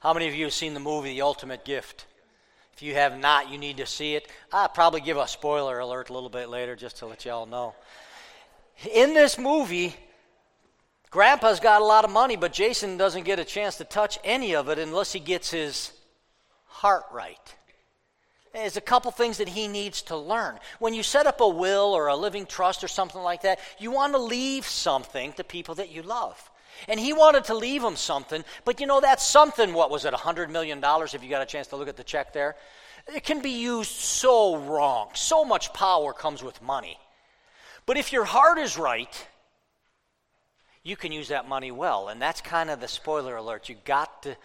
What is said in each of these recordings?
How many of you have seen the movie The Ultimate Gift? If you have not, you need to see it. I'll probably give a spoiler alert a little bit later just to let you all know. In this movie, Grandpa's got a lot of money, but Jason doesn't get a chance to touch any of it unless he gets his heart right. There's a couple things that he needs to learn. When you set up a will or a living trust or something like that, you want to leave something to people that you love. And he wanted to leave him something, but you know, that something, what was it, $100 million, if you got a chance to look at the check there? It can be used so wrong. So much power comes with money. But if your heart is right, you can use that money well. And that's kind of the spoiler alert. You got to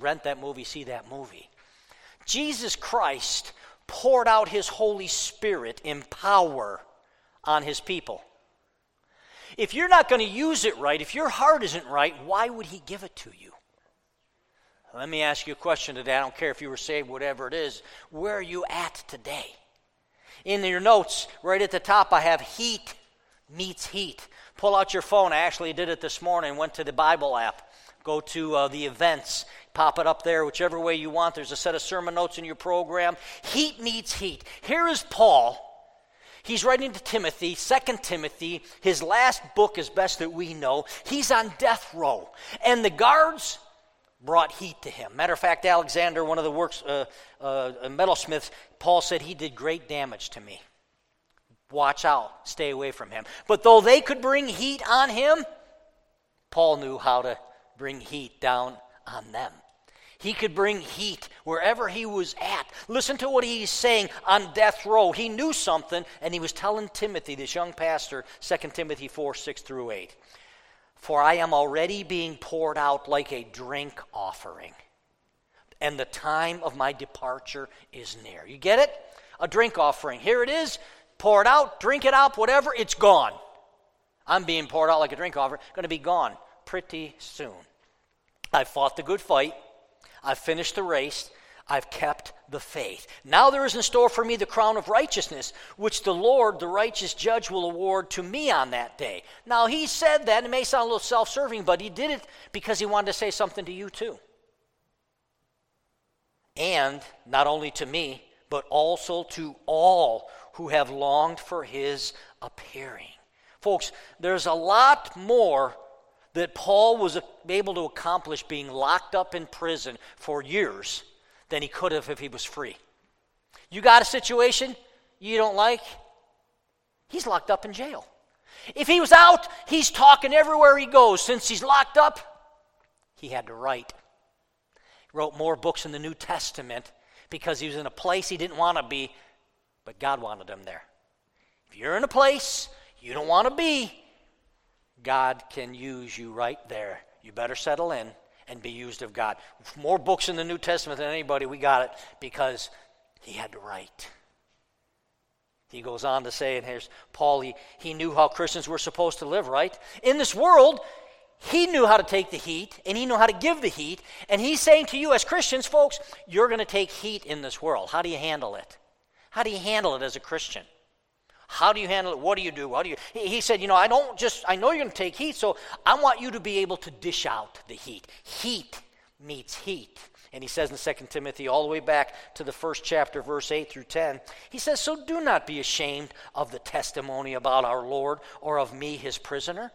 rent that movie, see that movie. Jesus Christ poured out his Holy Spirit in power on his people. If you're not going to use it right, if your heart isn't right, why would he give it to you? Let me ask you a question today. I don't care if you were saved, whatever it is. Where are you at today? In your notes, right at the top, I have heat meets heat. Pull out your phone. I actually did it this morning. Went to the Bible app. Go to uh, the events. Pop it up there, whichever way you want. There's a set of sermon notes in your program. Heat meets heat. Here is Paul. He's writing to Timothy, Second Timothy, his last book, as best that we know. He's on death row. And the guards brought heat to him. Matter of fact, Alexander, one of the works, uh, uh, metalsmiths, Paul said he did great damage to me. Watch out, stay away from him. But though they could bring heat on him, Paul knew how to bring heat down on them. He could bring heat wherever he was at. Listen to what he's saying on death row. He knew something, and he was telling Timothy, this young pastor, 2 Timothy 4 6 through 8. For I am already being poured out like a drink offering, and the time of my departure is near. You get it? A drink offering. Here it is. Pour it out, drink it up, whatever, it's gone. I'm being poured out like a drink offering, going to be gone pretty soon. I fought the good fight. I've finished the race. I've kept the faith. Now there is in store for me the crown of righteousness, which the Lord, the righteous judge, will award to me on that day. Now he said that, it may sound a little self serving, but he did it because he wanted to say something to you too. And not only to me, but also to all who have longed for his appearing. Folks, there's a lot more that Paul was able to accomplish being locked up in prison for years than he could have if he was free. You got a situation you don't like? He's locked up in jail. If he was out, he's talking everywhere he goes. Since he's locked up, he had to write. He wrote more books in the New Testament because he was in a place he didn't want to be, but God wanted him there. If you're in a place you don't want to be, God can use you right there. You better settle in and be used of God. More books in the New Testament than anybody, we got it because he had to write. He goes on to say, and here's Paul, he, he knew how Christians were supposed to live, right? In this world, he knew how to take the heat and he knew how to give the heat. And he's saying to you, as Christians, folks, you're going to take heat in this world. How do you handle it? How do you handle it as a Christian? How do you handle it? What do you do? How do you? He said, you know, I don't just, I know you're going to take heat, so I want you to be able to dish out the heat. Heat meets heat. And he says in 2 Timothy, all the way back to the first chapter, verse 8 through 10, he says, So do not be ashamed of the testimony about our Lord or of me, his prisoner.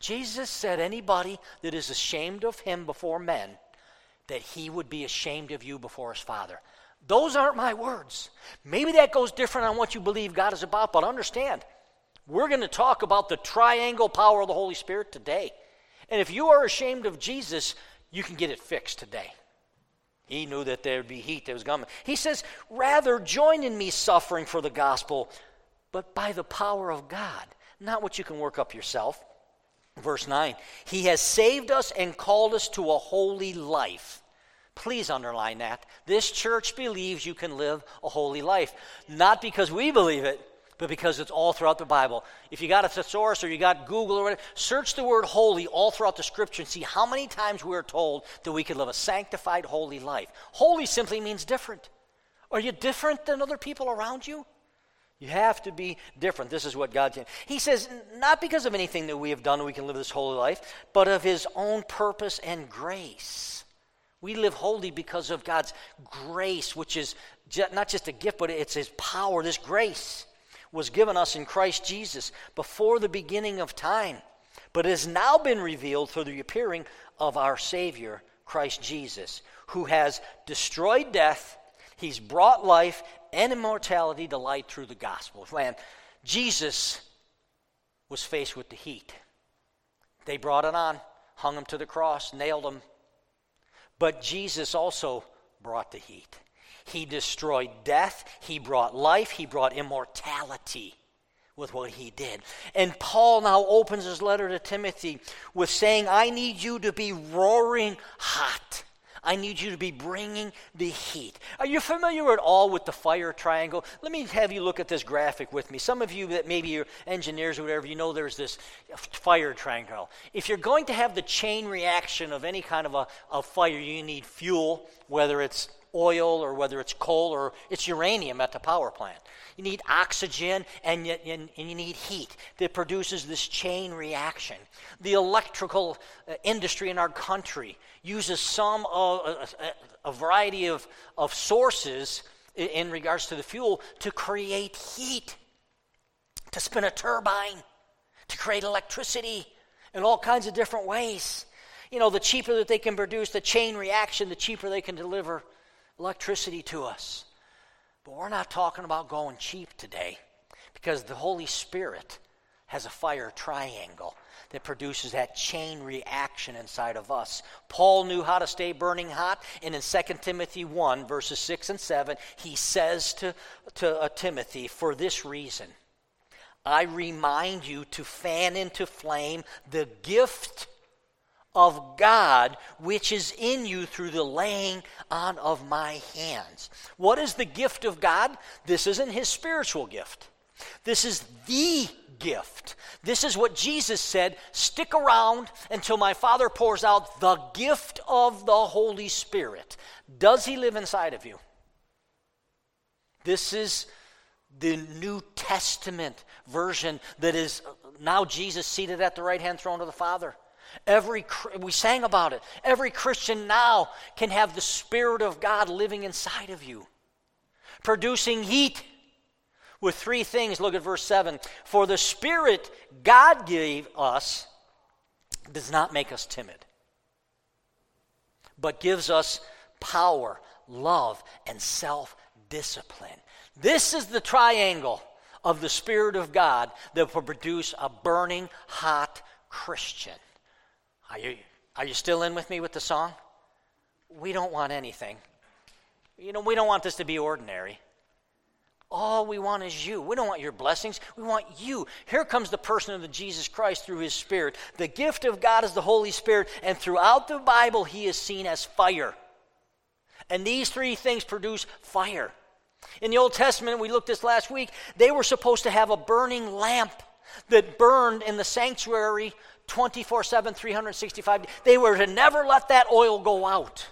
Jesus said, Anybody that is ashamed of him before men, that he would be ashamed of you before his Father. Those aren't my words. Maybe that goes different on what you believe God is about, but understand, we're going to talk about the triangle power of the Holy Spirit today. And if you are ashamed of Jesus, you can get it fixed today. He knew that there would be heat that was coming. He says, Rather join in me suffering for the gospel, but by the power of God, not what you can work up yourself. Verse 9 He has saved us and called us to a holy life Please underline that. This church believes you can live a holy life. Not because we believe it, but because it's all throughout the Bible. If you got a thesaurus or you got Google or whatever, search the word holy all throughout the scripture and see how many times we're told that we can live a sanctified, holy life. Holy simply means different. Are you different than other people around you? You have to be different. This is what God did. He says, not because of anything that we have done we can live this holy life, but of His own purpose and grace. We live holy because of God's grace, which is not just a gift, but it's His power. This grace was given us in Christ Jesus before the beginning of time, but has now been revealed through the appearing of our Savior, Christ Jesus, who has destroyed death. He's brought life and immortality to light through the gospel. Man, Jesus was faced with the heat. They brought it on, hung him to the cross, nailed him. But Jesus also brought the heat. He destroyed death, he brought life, he brought immortality with what he did. And Paul now opens his letter to Timothy with saying, I need you to be roaring hot. I need you to be bringing the heat. Are you familiar at all with the fire triangle? Let me have you look at this graphic with me. Some of you that maybe are engineers or whatever, you know there's this fire triangle. If you're going to have the chain reaction of any kind of a, a fire, you need fuel, whether it's oil or whether it's coal or it's uranium at the power plant. You need oxygen and you, and, and you need heat that produces this chain reaction. The electrical uh, industry in our country uses some of a, a, variety of, of sources in, in regards to the fuel to create heat, to spin a turbine, to create electricity in all kinds of different ways. You know, the cheaper that they can produce the chain reaction, the cheaper they can deliver electricity to us. But we're not talking about going cheap today because the Holy Spirit has a fire triangle that produces that chain reaction inside of us. Paul knew how to stay burning hot, and in 2 Timothy 1, verses 6 and 7, he says to, to uh, Timothy, For this reason, I remind you to fan into flame the gift of God which is in you through the laying on of my hands. What is the gift of God? This isn't his spiritual gift. This is the gift. This is what Jesus said stick around until my Father pours out the gift of the Holy Spirit. Does he live inside of you? This is the New Testament version that is now Jesus seated at the right hand throne of the Father. Every we sang about it. Every Christian now can have the spirit of God living inside of you, producing heat with three things. Look at verse 7. For the spirit God gave us does not make us timid, but gives us power, love, and self-discipline. This is the triangle of the spirit of God that will produce a burning hot Christian. Are you, are you still in with me with the song? We don't want anything. You know, we don't want this to be ordinary. All we want is you. We don't want your blessings. We want you. Here comes the person of the Jesus Christ through his Spirit. The gift of God is the Holy Spirit, and throughout the Bible, he is seen as fire. And these three things produce fire. In the Old Testament, we looked at this last week, they were supposed to have a burning lamp that burned in the sanctuary 24 7, 365. They were to never let that oil go out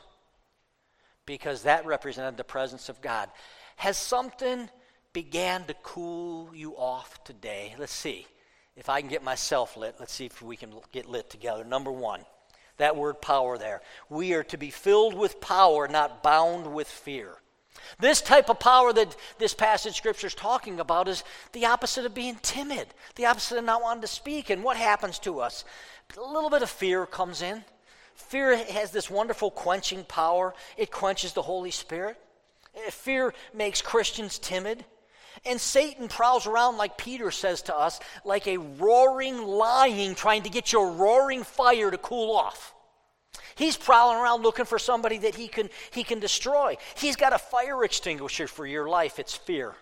because that represented the presence of God. Has something began to cool you off today? Let's see. If I can get myself lit, let's see if we can get lit together. Number one, that word power there. We are to be filled with power, not bound with fear. This type of power that this passage scripture is talking about is the opposite of being timid, the opposite of not wanting to speak. And what happens to us? A little bit of fear comes in. Fear has this wonderful quenching power, it quenches the Holy Spirit. Fear makes Christians timid. And Satan prowls around, like Peter says to us, like a roaring lion trying to get your roaring fire to cool off. He's prowling around looking for somebody that he can, he can destroy. He's got a fire extinguisher for your life. It's fear.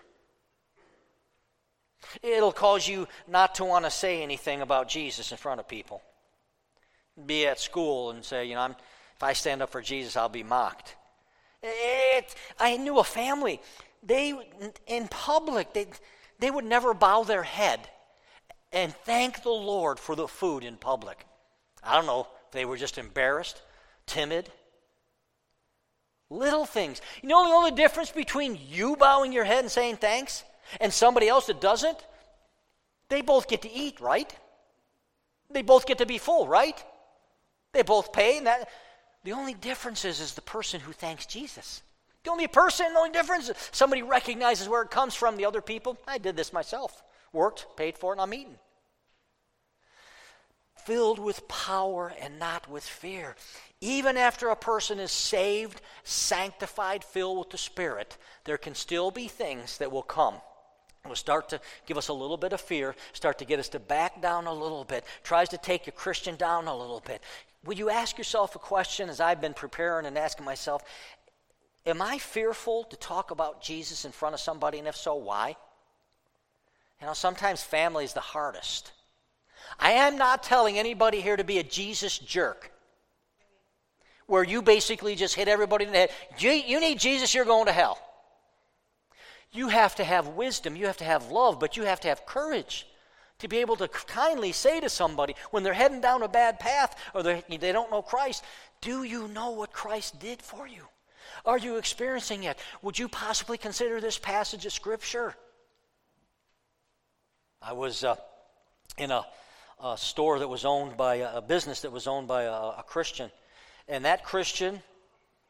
It'll cause you not to want to say anything about Jesus in front of people. Be at school and say, you know, I'm, if I stand up for Jesus, I'll be mocked. It, I knew a family. They, in public, they, they would never bow their head and thank the Lord for the food in public. I don't know if they were just embarrassed timid. Little things. You know the only difference between you bowing your head and saying thanks and somebody else that doesn't, they both get to eat, right? They both get to be full, right? They both pay, and that. The only difference is, is the person who thanks Jesus. The only person, the only difference, somebody recognizes where it comes from. The other people, I did this myself, worked, paid for and I'm eating. Filled with power and not with fear. Even after a person is saved, sanctified, filled with the Spirit, there can still be things that will come will start to give us a little bit of fear, start to get us to back down a little bit, tries to take your Christian down a little bit. Would you ask yourself a question as I've been preparing and asking myself, am I fearful to talk about Jesus in front of somebody, and if so, why? You know, sometimes family is the hardest. I am not telling anybody here to be a Jesus jerk where you basically just hit everybody in the head. You need Jesus, you're going to hell. You have to have wisdom, you have to have love, but you have to have courage to be able to kindly say to somebody when they're heading down a bad path or they, they don't know Christ, Do you know what Christ did for you? Are you experiencing it? Would you possibly consider this passage of Scripture? I was uh, in a, a, store that was owned by a, a business that was owned by a, a Christian, and that Christian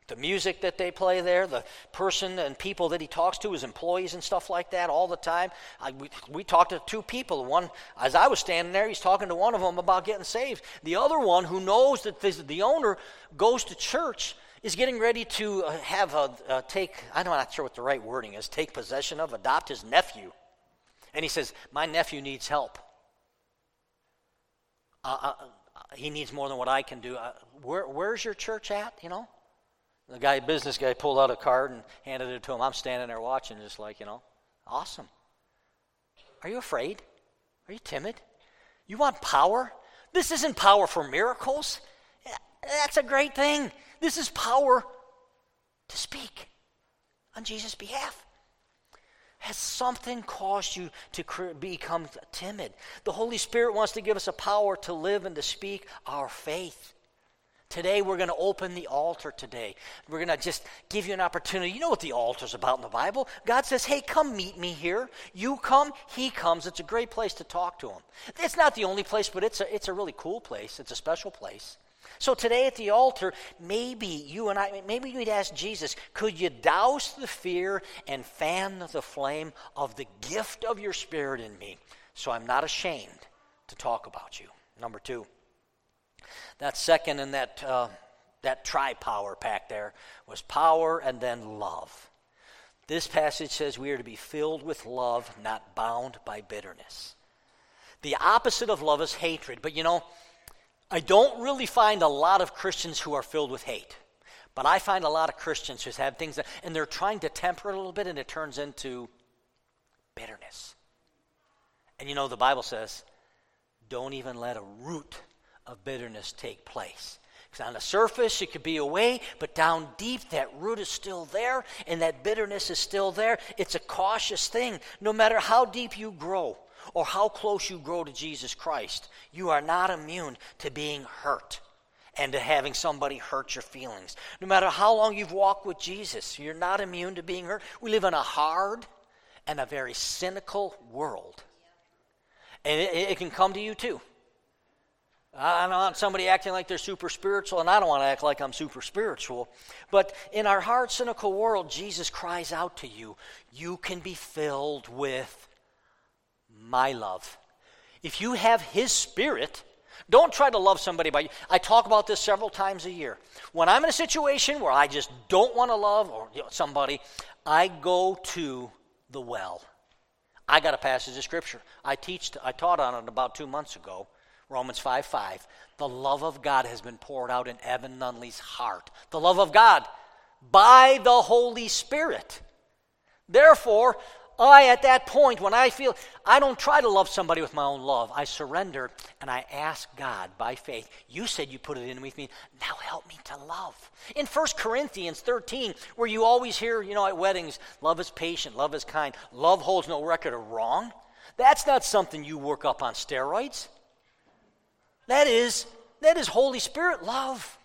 the music that they play there, the person and people that he talks to, his employees and stuff like that, all the time. I, we, we talked to two people. One, as I was standing there, he's talking to one of them about getting saved. The other one, who knows that this, the owner goes to church, is getting ready to uh, have a, uh, take, I'm not sure what the right wording is, take possession of, adopt his nephew. And he says, My nephew needs help. Uh, uh, uh he needs more than what I can do. Uh, where, where's your church at, you know? The guy, business guy, pulled out a card and handed it to him. I'm standing there watching, just like, you know, awesome. Are you afraid? Are you timid? You want power? This isn't power for miracles. That's a great thing. This is power to speak on Jesus' behalf. Has something caused you to become timid? The Holy Spirit wants to give us a power to live and to speak our faith. Today, we're going to open the altar today. We're going to just give you an opportunity. You know what the altar's about in the Bible. God says, hey, come meet me here. You come, he comes. It's a great place to talk to him. It's not the only place, but it's a, it's a really cool place. It's a special place. So today at the altar, maybe you and I, maybe you'd ask Jesus, could you douse the fear and fan the flame of the gift of your spirit in me so I'm not ashamed to talk about you? Number two. That second in that, uh, that tri power pack there was power and then love. This passage says we are to be filled with love, not bound by bitterness. The opposite of love is hatred, but you know, I don't really find a lot of Christians who are filled with hate. But I find a lot of Christians who have things that, and they're trying to temper it a little bit, and it turns into bitterness. And you know, the Bible says, don't even let a root of bitterness take place. Because on the surface, it could be away, but down deep, that root is still there, and that bitterness is still there. It's a cautious thing. No matter how deep you grow or how close you grow to Jesus Christ, you are not immune to being hurt and to having somebody hurt your feelings. No matter how long you've walked with Jesus, you're not immune to being hurt. We live in a hard and a very cynical world. And it, it can come to you too. I don't want somebody acting like they're super spiritual, and I don't want to act like I'm super spiritual. But in our hard, cynical world, Jesus cries out to you you can be filled with my love. If you have His Spirit, don't try to love somebody by. I talk about this several times a year. When I'm in a situation where I just don't want to love or you know, somebody, I go to the well. I got a passage of scripture. I teach. I taught on it about two months ago Romans 5 5. The love of God has been poured out in Evan Nunley's heart. The love of God by the Holy Spirit. Therefore, I, at that point, when I feel, I don't try to love somebody with my own love. I surrender and I ask God by faith, You said you put it in with me. Now help me to love. In 1 Corinthians 13, where you always hear, you know, at weddings, love is patient, love is kind, love holds no record of wrong. That's not something you work up on steroids. That is, that is Holy Spirit love.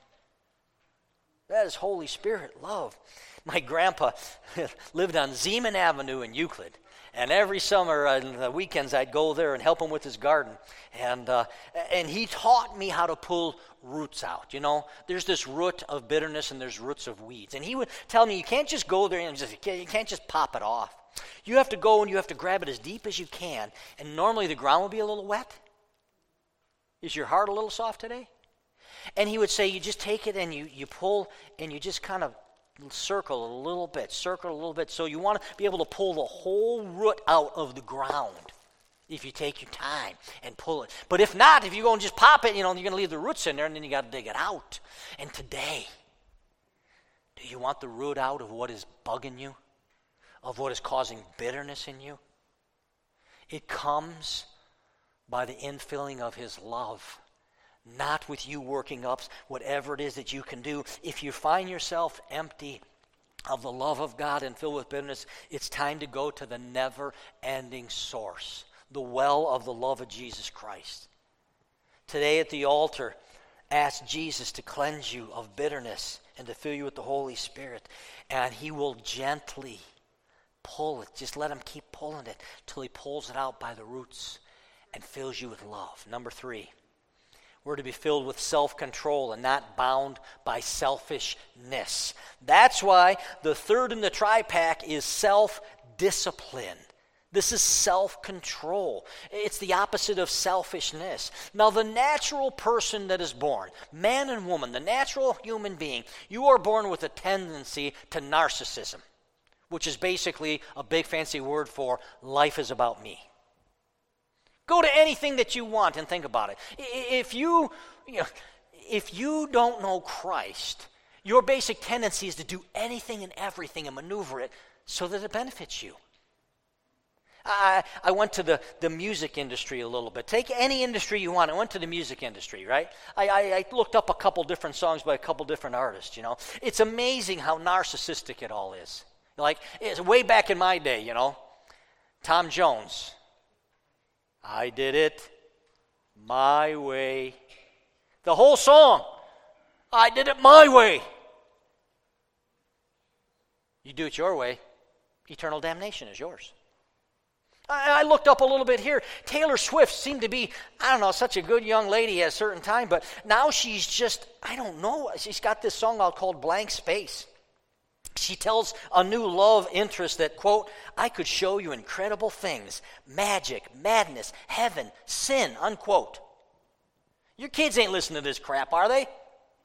That is Holy Spirit love. My grandpa lived on Zeman Avenue in Euclid. And every summer on the weekends, I'd go there and help him with his garden. And, uh, and he taught me how to pull roots out. You know, there's this root of bitterness and there's roots of weeds. And he would tell me, you can't just go there and just, you can't just pop it off. You have to go and you have to grab it as deep as you can. And normally the ground will be a little wet. Is your heart a little soft today? And he would say, you just take it and you, you pull and you just kind of circle a little bit, circle a little bit. So you want to be able to pull the whole root out of the ground if you take your time and pull it. But if not, if you go and just pop it, you know, you're going to leave the roots in there and then you got to dig it out. And today, do you want the root out of what is bugging you? Of what is causing bitterness in you? It comes by the infilling of His love, not with you working up whatever it is that you can do. If you find yourself empty, of the love of God and filled with bitterness, it's time to go to the never ending source the well of the love of Jesus Christ. Today at the altar, ask Jesus to cleanse you of bitterness and to fill you with the Holy Spirit. And He will gently pull it. Just let Him keep pulling it till He pulls it out by the roots and fills you with love. Number three, we're to be filled with self control and not bound by selfishness. That's why the third in the tri pack is self discipline. This is self control. It's the opposite of selfishness. Now, the natural person that is born, man and woman, the natural human being, you are born with a tendency to narcissism, which is basically a big fancy word for life is about me. Go to anything that you want and think about it. If you, you know, if you don't know Christ, your basic tendency is to do anything and everything and maneuver it so that it benefits you. I, I went to the, the music industry a little bit. Take any industry you want. I went to the music industry, right? I, I, I looked up a couple different songs by a couple different artists, you know. It's amazing how narcissistic it all is. Like, it's way back in my day, you know. Tom Jones. I did it my way. The whole song. I did it my way. You do it your way, eternal damnation is yours. I looked up a little bit here. Taylor Swift seemed to be, I don't know, such a good young lady at a certain time, but now she's just, I don't know. She's got this song out called Blank Space. She tells a new love interest that, quote, I could show you incredible things magic, madness, heaven, sin, unquote. Your kids ain't listening to this crap, are they?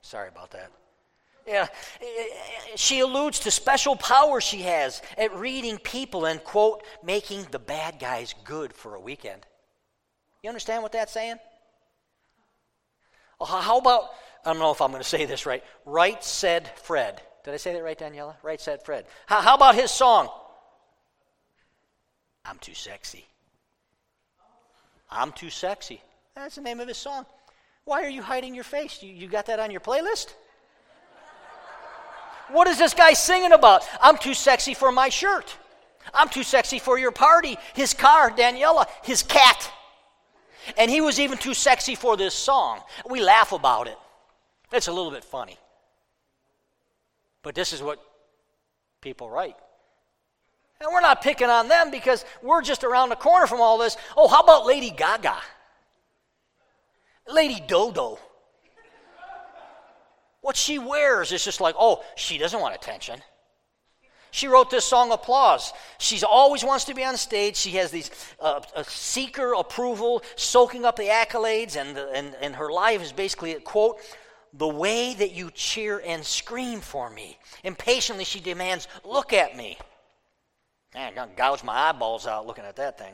Sorry about that. Yeah, she alludes to special power she has at reading people and, quote, making the bad guys good for a weekend. You understand what that's saying? How about, I don't know if I'm going to say this right, Right Said Fred. Did I say that right, Daniela? Right Said Fred. How, how about his song? I'm too sexy. I'm too sexy. That's the name of his song. Why are you hiding your face? You, you got that on your playlist? What is this guy singing about? I'm too sexy for my shirt. I'm too sexy for your party. His car, Daniela, his cat. And he was even too sexy for this song. We laugh about it. It's a little bit funny. But this is what people write. And we're not picking on them because we're just around the corner from all this. Oh, how about Lady Gaga? Lady Dodo. What she wears is just like, oh, she doesn't want attention. She wrote this song, Applause. She always wants to be on stage. She has these uh, seeker approval, soaking up the accolades, and, the, and, and her life is basically, a quote, the way that you cheer and scream for me. Impatiently, she demands, look at me. Man, I'm going to gouge my eyeballs out looking at that thing.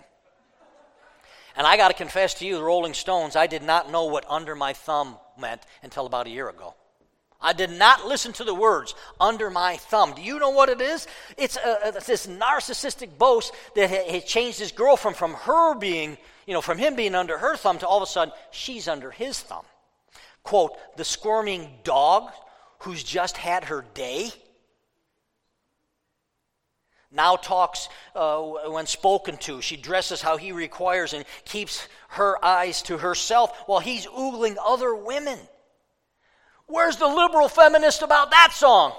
And I got to confess to you, the Rolling Stones, I did not know what under my thumb meant until about a year ago. I did not listen to the words under my thumb. Do you know what it is? It's uh, uh, a, a, this narcissistic boast that has changed his girlfriend from her being, you know, from him being under her thumb to all of a sudden she's under his thumb. Quote, the squirming dog who's just had her day now talks uh, when spoken to. She dresses how he requires and keeps her eyes to herself while he's oogling other women. Where's the liberal feminist about that song?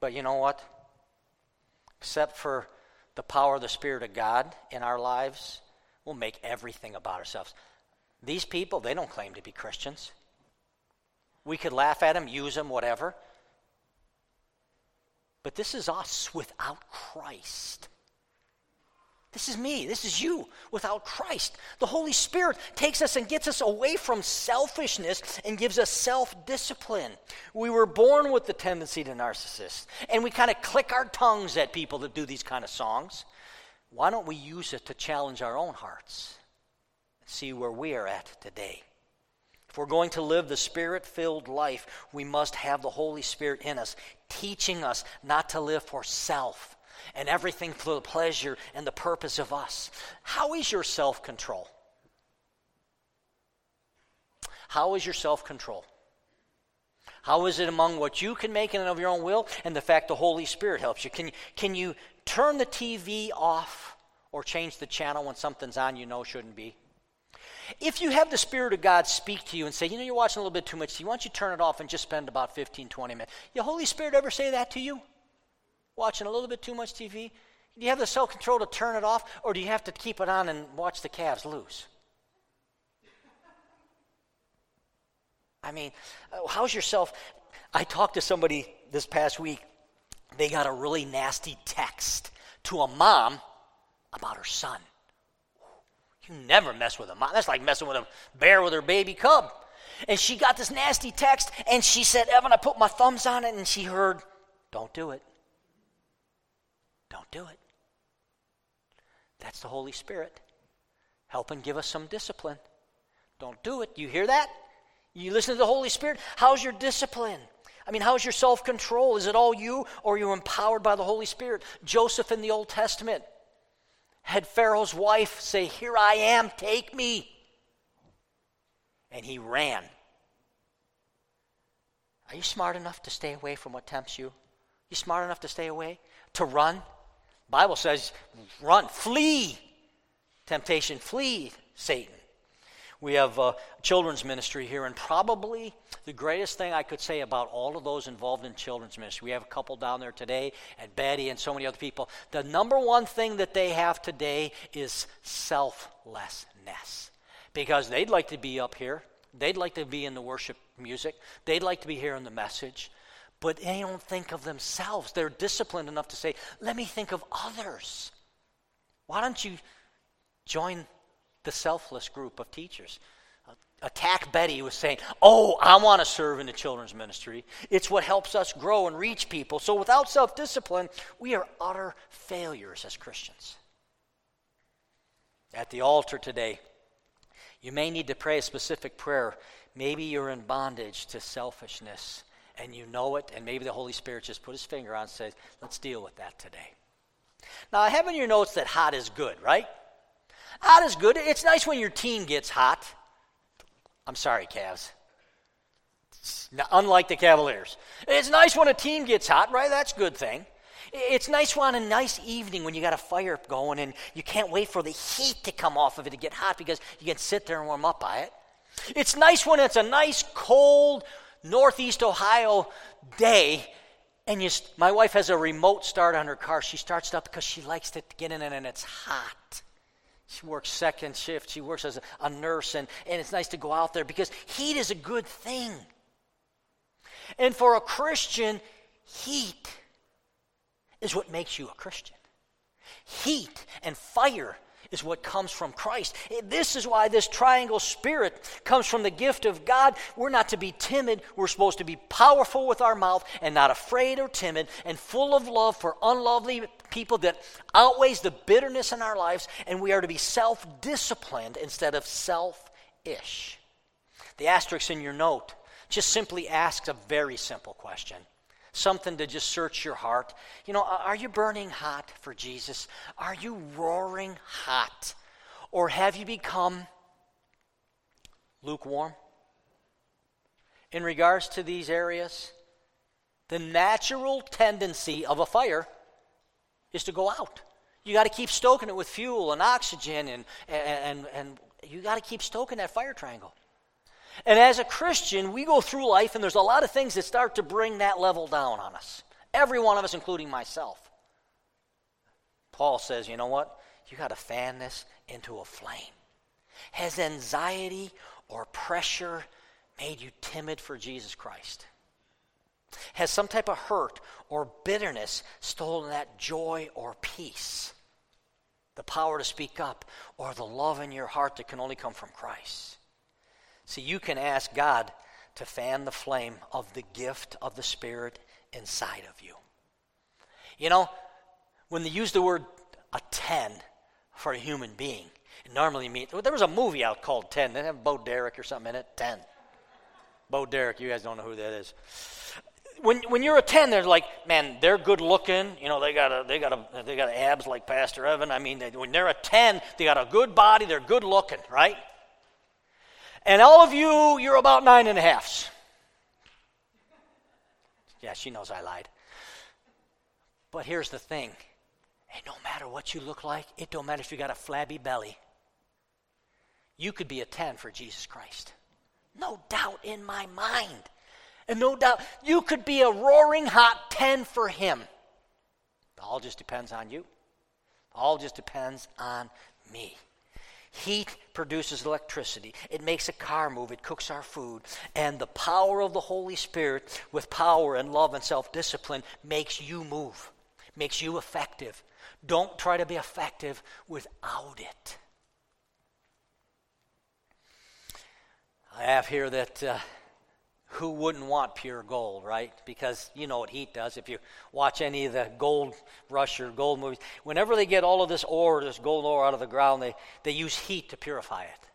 But you know what? except for the power of the Spirit of God in our lives, we'll make everything about ourselves. These people, they don't claim to be Christians. We could laugh at them, use them, whatever. But this is us without Christ. This is me. This is you without Christ. The Holy Spirit takes us and gets us away from selfishness and gives us self discipline. We were born with the tendency to narcissist, and we kind of click our tongues at people that do these kind of songs. Why don't we use it to challenge our own hearts and see where we are at today? If we're going to live the spirit filled life, we must have the Holy Spirit in us, teaching us not to live for self and everything for the pleasure and the purpose of us. How is your self control? How is your self control? How is it among what you can make and of your own will and the fact the Holy Spirit helps you? Can, can you turn the TV off or change the channel when something's on you know shouldn't be? If you have the Spirit of God speak to you and say, you know, you're watching a little bit too much, why don't you turn it off and just spend about 15, 20 minutes? The Holy Spirit ever say that to you? watching a little bit too much TV? Do you have the self control to turn it off, or do you have to keep it on and watch the Cavs lose? I mean, uh, how's yourself? I talked to somebody this past week. They got a really nasty text to a mom about her son. You never mess with a mom. That's like messing with a bear with her baby cub. And she got this nasty text, and she said, Evan, I put my thumbs on it, and she heard, Don't do it. Don't do it. That's the Holy Spirit helping give us some discipline. Don't do it. You hear that? You listen to the Holy Spirit? How's your discipline? I mean, how's your self control? Is it all you or are you empowered by the Holy Spirit? Joseph in the Old Testament had Pharaoh's wife say, Here I am, take me. And he ran. Are you smart enough to stay away from what tempts you? You smart enough to stay away? To run? Bible says, run, flee temptation, flee Satan. We have a children's ministry here, and probably the greatest thing I could say about all of those involved in children's ministry. We have a couple down there today, and Betty and so many other people. The number one thing that they have today is selflessness. Because they'd like to be up here, they'd like to be in the worship music, they'd like to be hearing the message, but they don't think of themselves. They're disciplined enough to say, let me think of others. Why don't you join the selfless group of teachers? Uh, attack Betty was saying, Oh, I want to serve in the children's ministry. It's what helps us grow and reach people. So without self discipline, we are utter failures as Christians. At the altar today, you may need to pray a specific prayer. Maybe you're in bondage to selfishness and you know it, and maybe the Holy Spirit just put his finger on and says, let's deal with that today. Now, I have in your notes that hot is good, right? Hot is good. It's nice when your team gets hot. I'm sorry, Cavs. Unlike the Cavaliers. It's nice when a team gets hot, right? That's a good thing. It's nice on a nice evening when you got a fire going and you can't wait for the heat to come off of it to get hot because you can sit there and warm up by it. It's nice when it's a nice, cold, Northeast Ohio day, and you, my wife has a remote start on her car. She starts it up because she likes to get in it and it's hot. She works second shift. She works as a, nurse, and, and it's nice to go out there because heat is a good thing. And for a Christian, heat is what makes you a Christian. Heat and fire is what comes from Christ. This is why this triangle spirit comes from the gift of God. We're not to be timid. We're supposed to be powerful with our mouth and not afraid or timid and full of love for unlovely people that outweighs the bitterness in our lives. And we are to be self disciplined instead of self ish. The asterisk in your note just simply asks a very simple question something to just search your heart. You know, are you burning hot for Jesus? Are you roaring hot? Or have you become lukewarm? In regards to these areas, the natural tendency of a fire is to go out. You got to keep stoking it with fuel and oxygen, and, and, and you got to keep stoking that fire triangle. And as a Christian, we go through life, and there's a lot of things that start to bring that level down on us. Every one of us, including myself. Paul says, you know what? You got to fan this into a flame. Has anxiety or pressure made you timid for Jesus Christ? Has some type of hurt or bitterness stolen that joy or peace? The power to speak up or the love in your heart that can only come from Christ? See, you can ask God to fan the flame of the gift of the Spirit inside of you. You know, when they use the word a 10 for a human being, it normally means, well, there was a movie out called 10. They have Bo Derek or something in it. 10. Bo Derek, you guys don't know who that is. When, when you're a 10, they're like, man, they're good looking. You know, they got a, they got a, they got abs like Pastor Evan. I mean, they, when they're a 10, they got a good body. They're good looking, right? And all of you, you're about nine and a halfs. Yeah, she knows I lied. But here's the thing. It don't matter what you look like. It don't matter if you got a flabby belly. You could be a 10 for Jesus Christ. No doubt in my mind. And no doubt you could be a roaring hot 10 for him. It all just depends on you. It all just depends on me. Heat produces electricity. It makes a car move. It cooks our food. And the power of the Holy Spirit, with power and love and self discipline, makes you move, makes you effective. Don't try to be effective without it. I have here that. Uh, who wouldn't want pure gold, right? Because you know what heat does. If you watch any of the gold rush or gold movies, whenever they get all of this ore, this gold ore out of the ground, they, they use heat to purify it.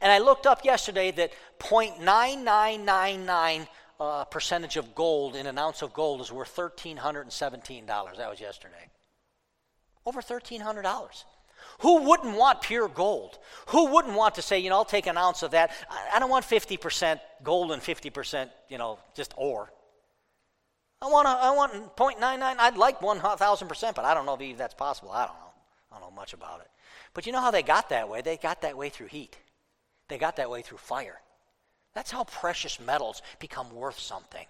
And I looked up yesterday that 0.9999 uh, percentage of gold in an ounce of gold is worth $1,317. That was yesterday. Over $1,300. Who wouldn't want pure gold? Who wouldn't want to say, you know, I'll take an ounce of that. I don't want 50% gold and 50%, you know, just ore. I want, a, I want 0.99. I'd like 1,000%, but I don't know if that's possible. I don't know. I don't know much about it. But you know how they got that way? They got that way through heat. They got that way through fire. That's how precious metals become worth something.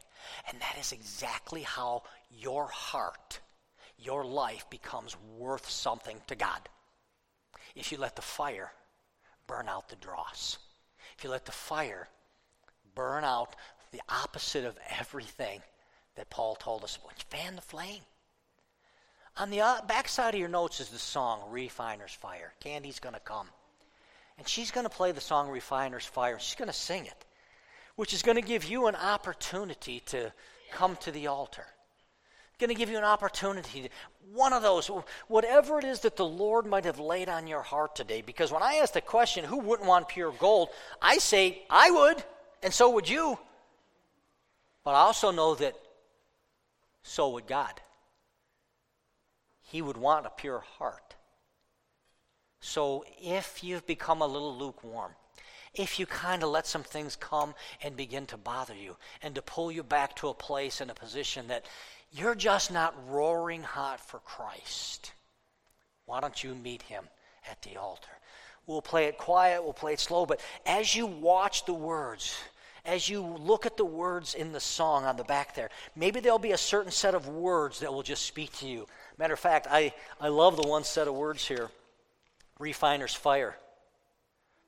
And that is exactly how your heart, your life becomes worth something to God if you let the fire burn out the dross. If you let the fire burn out the opposite of everything that Paul told us, fan the flame. On the uh, backside of your notes is the song Refiner's Fire. Candy's going to come. And she's going to play the song Refiner's Fire. She's going to sing it, which is going to give you an opportunity to come to the altar going to give you an opportunity. One of those, whatever it is that the Lord might have laid on your heart today. Because when I ask the question, who wouldn't want pure gold? I say, I would, and so would you. But I also know that so would God. He would want a pure heart. So if you've become a little lukewarm, if you kind of let some things come and begin to bother you and to pull you back to a place and a position that you're just not roaring hot for Christ. Why don't you meet him at the altar? We'll play it quiet, we'll play it slow, but as you watch the words, as you look at the words in the song on the back there, maybe there'll be a certain set of words that will just speak to you. Matter of fact, I, I love the one set of words here Refiner's Fire.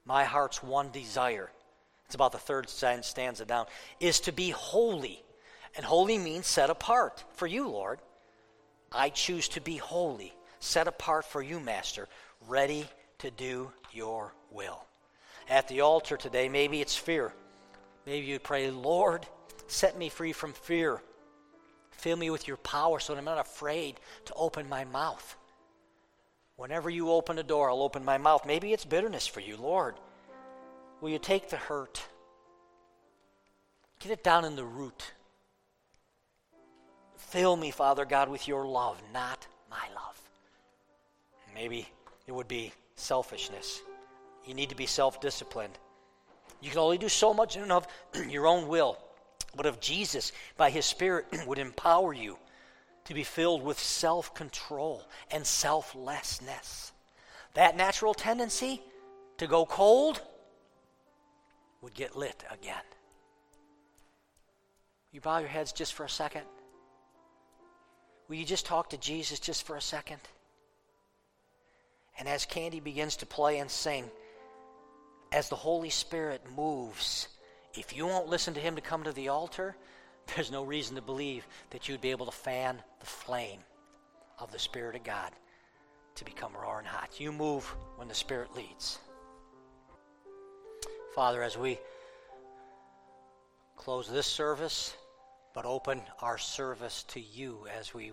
My heart's one desire. It's about the third stanza down, is to be holy and holy means set apart for you, Lord. I choose to be holy, set apart for you, Master, ready to do your will. At the altar today, maybe it's fear. Maybe you pray, Lord, set me free from fear. Fill me with your power so that I'm not afraid to open my mouth. Whenever you open a door, I'll open my mouth. Maybe it's bitterness for you, Lord. Will you take the hurt? Get it down in the root. Fill me, Father God, with your love, not my love. Maybe it would be selfishness. You need to be self disciplined. You can only do so much in of your own will. But if Jesus, by his Spirit, would empower you to be filled with self control and selflessness, that natural tendency to go cold would get lit again. You bow your heads just for a second. Will you just talk to Jesus just for a second? And as Candy begins to play and sing, as the Holy Spirit moves, if you won't listen to Him to come to the altar, there's no reason to believe that you'd be able to fan the flame of the Spirit of God to become roaring hot. You move when the Spirit leads. Father, as we close this service, but open our service to you as we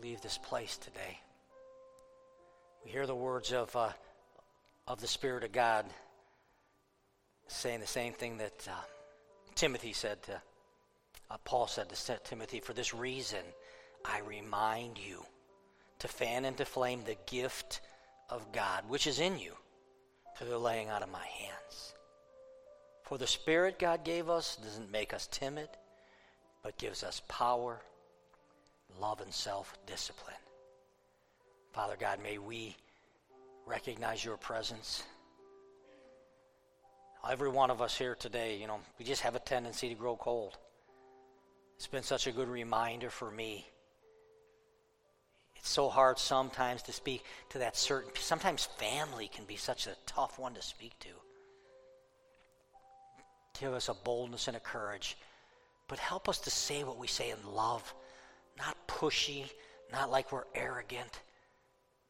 leave this place today. We hear the words of, uh, of the Spirit of God saying the same thing that uh, Timothy said to, uh, Paul said to Timothy, For this reason I remind you to fan into flame the gift of God which is in you to the laying out of my hands. For the Spirit God gave us doesn't make us timid, but gives us power, love, and self discipline. Father God, may we recognize your presence. Every one of us here today, you know, we just have a tendency to grow cold. It's been such a good reminder for me. It's so hard sometimes to speak to that certain, sometimes family can be such a tough one to speak to. Give us a boldness and a courage, but help us to say what we say in love, not pushy, not like we're arrogant,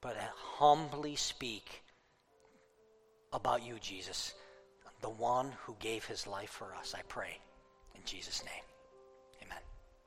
but humbly speak about you, Jesus, the one who gave his life for us. I pray in Jesus' name.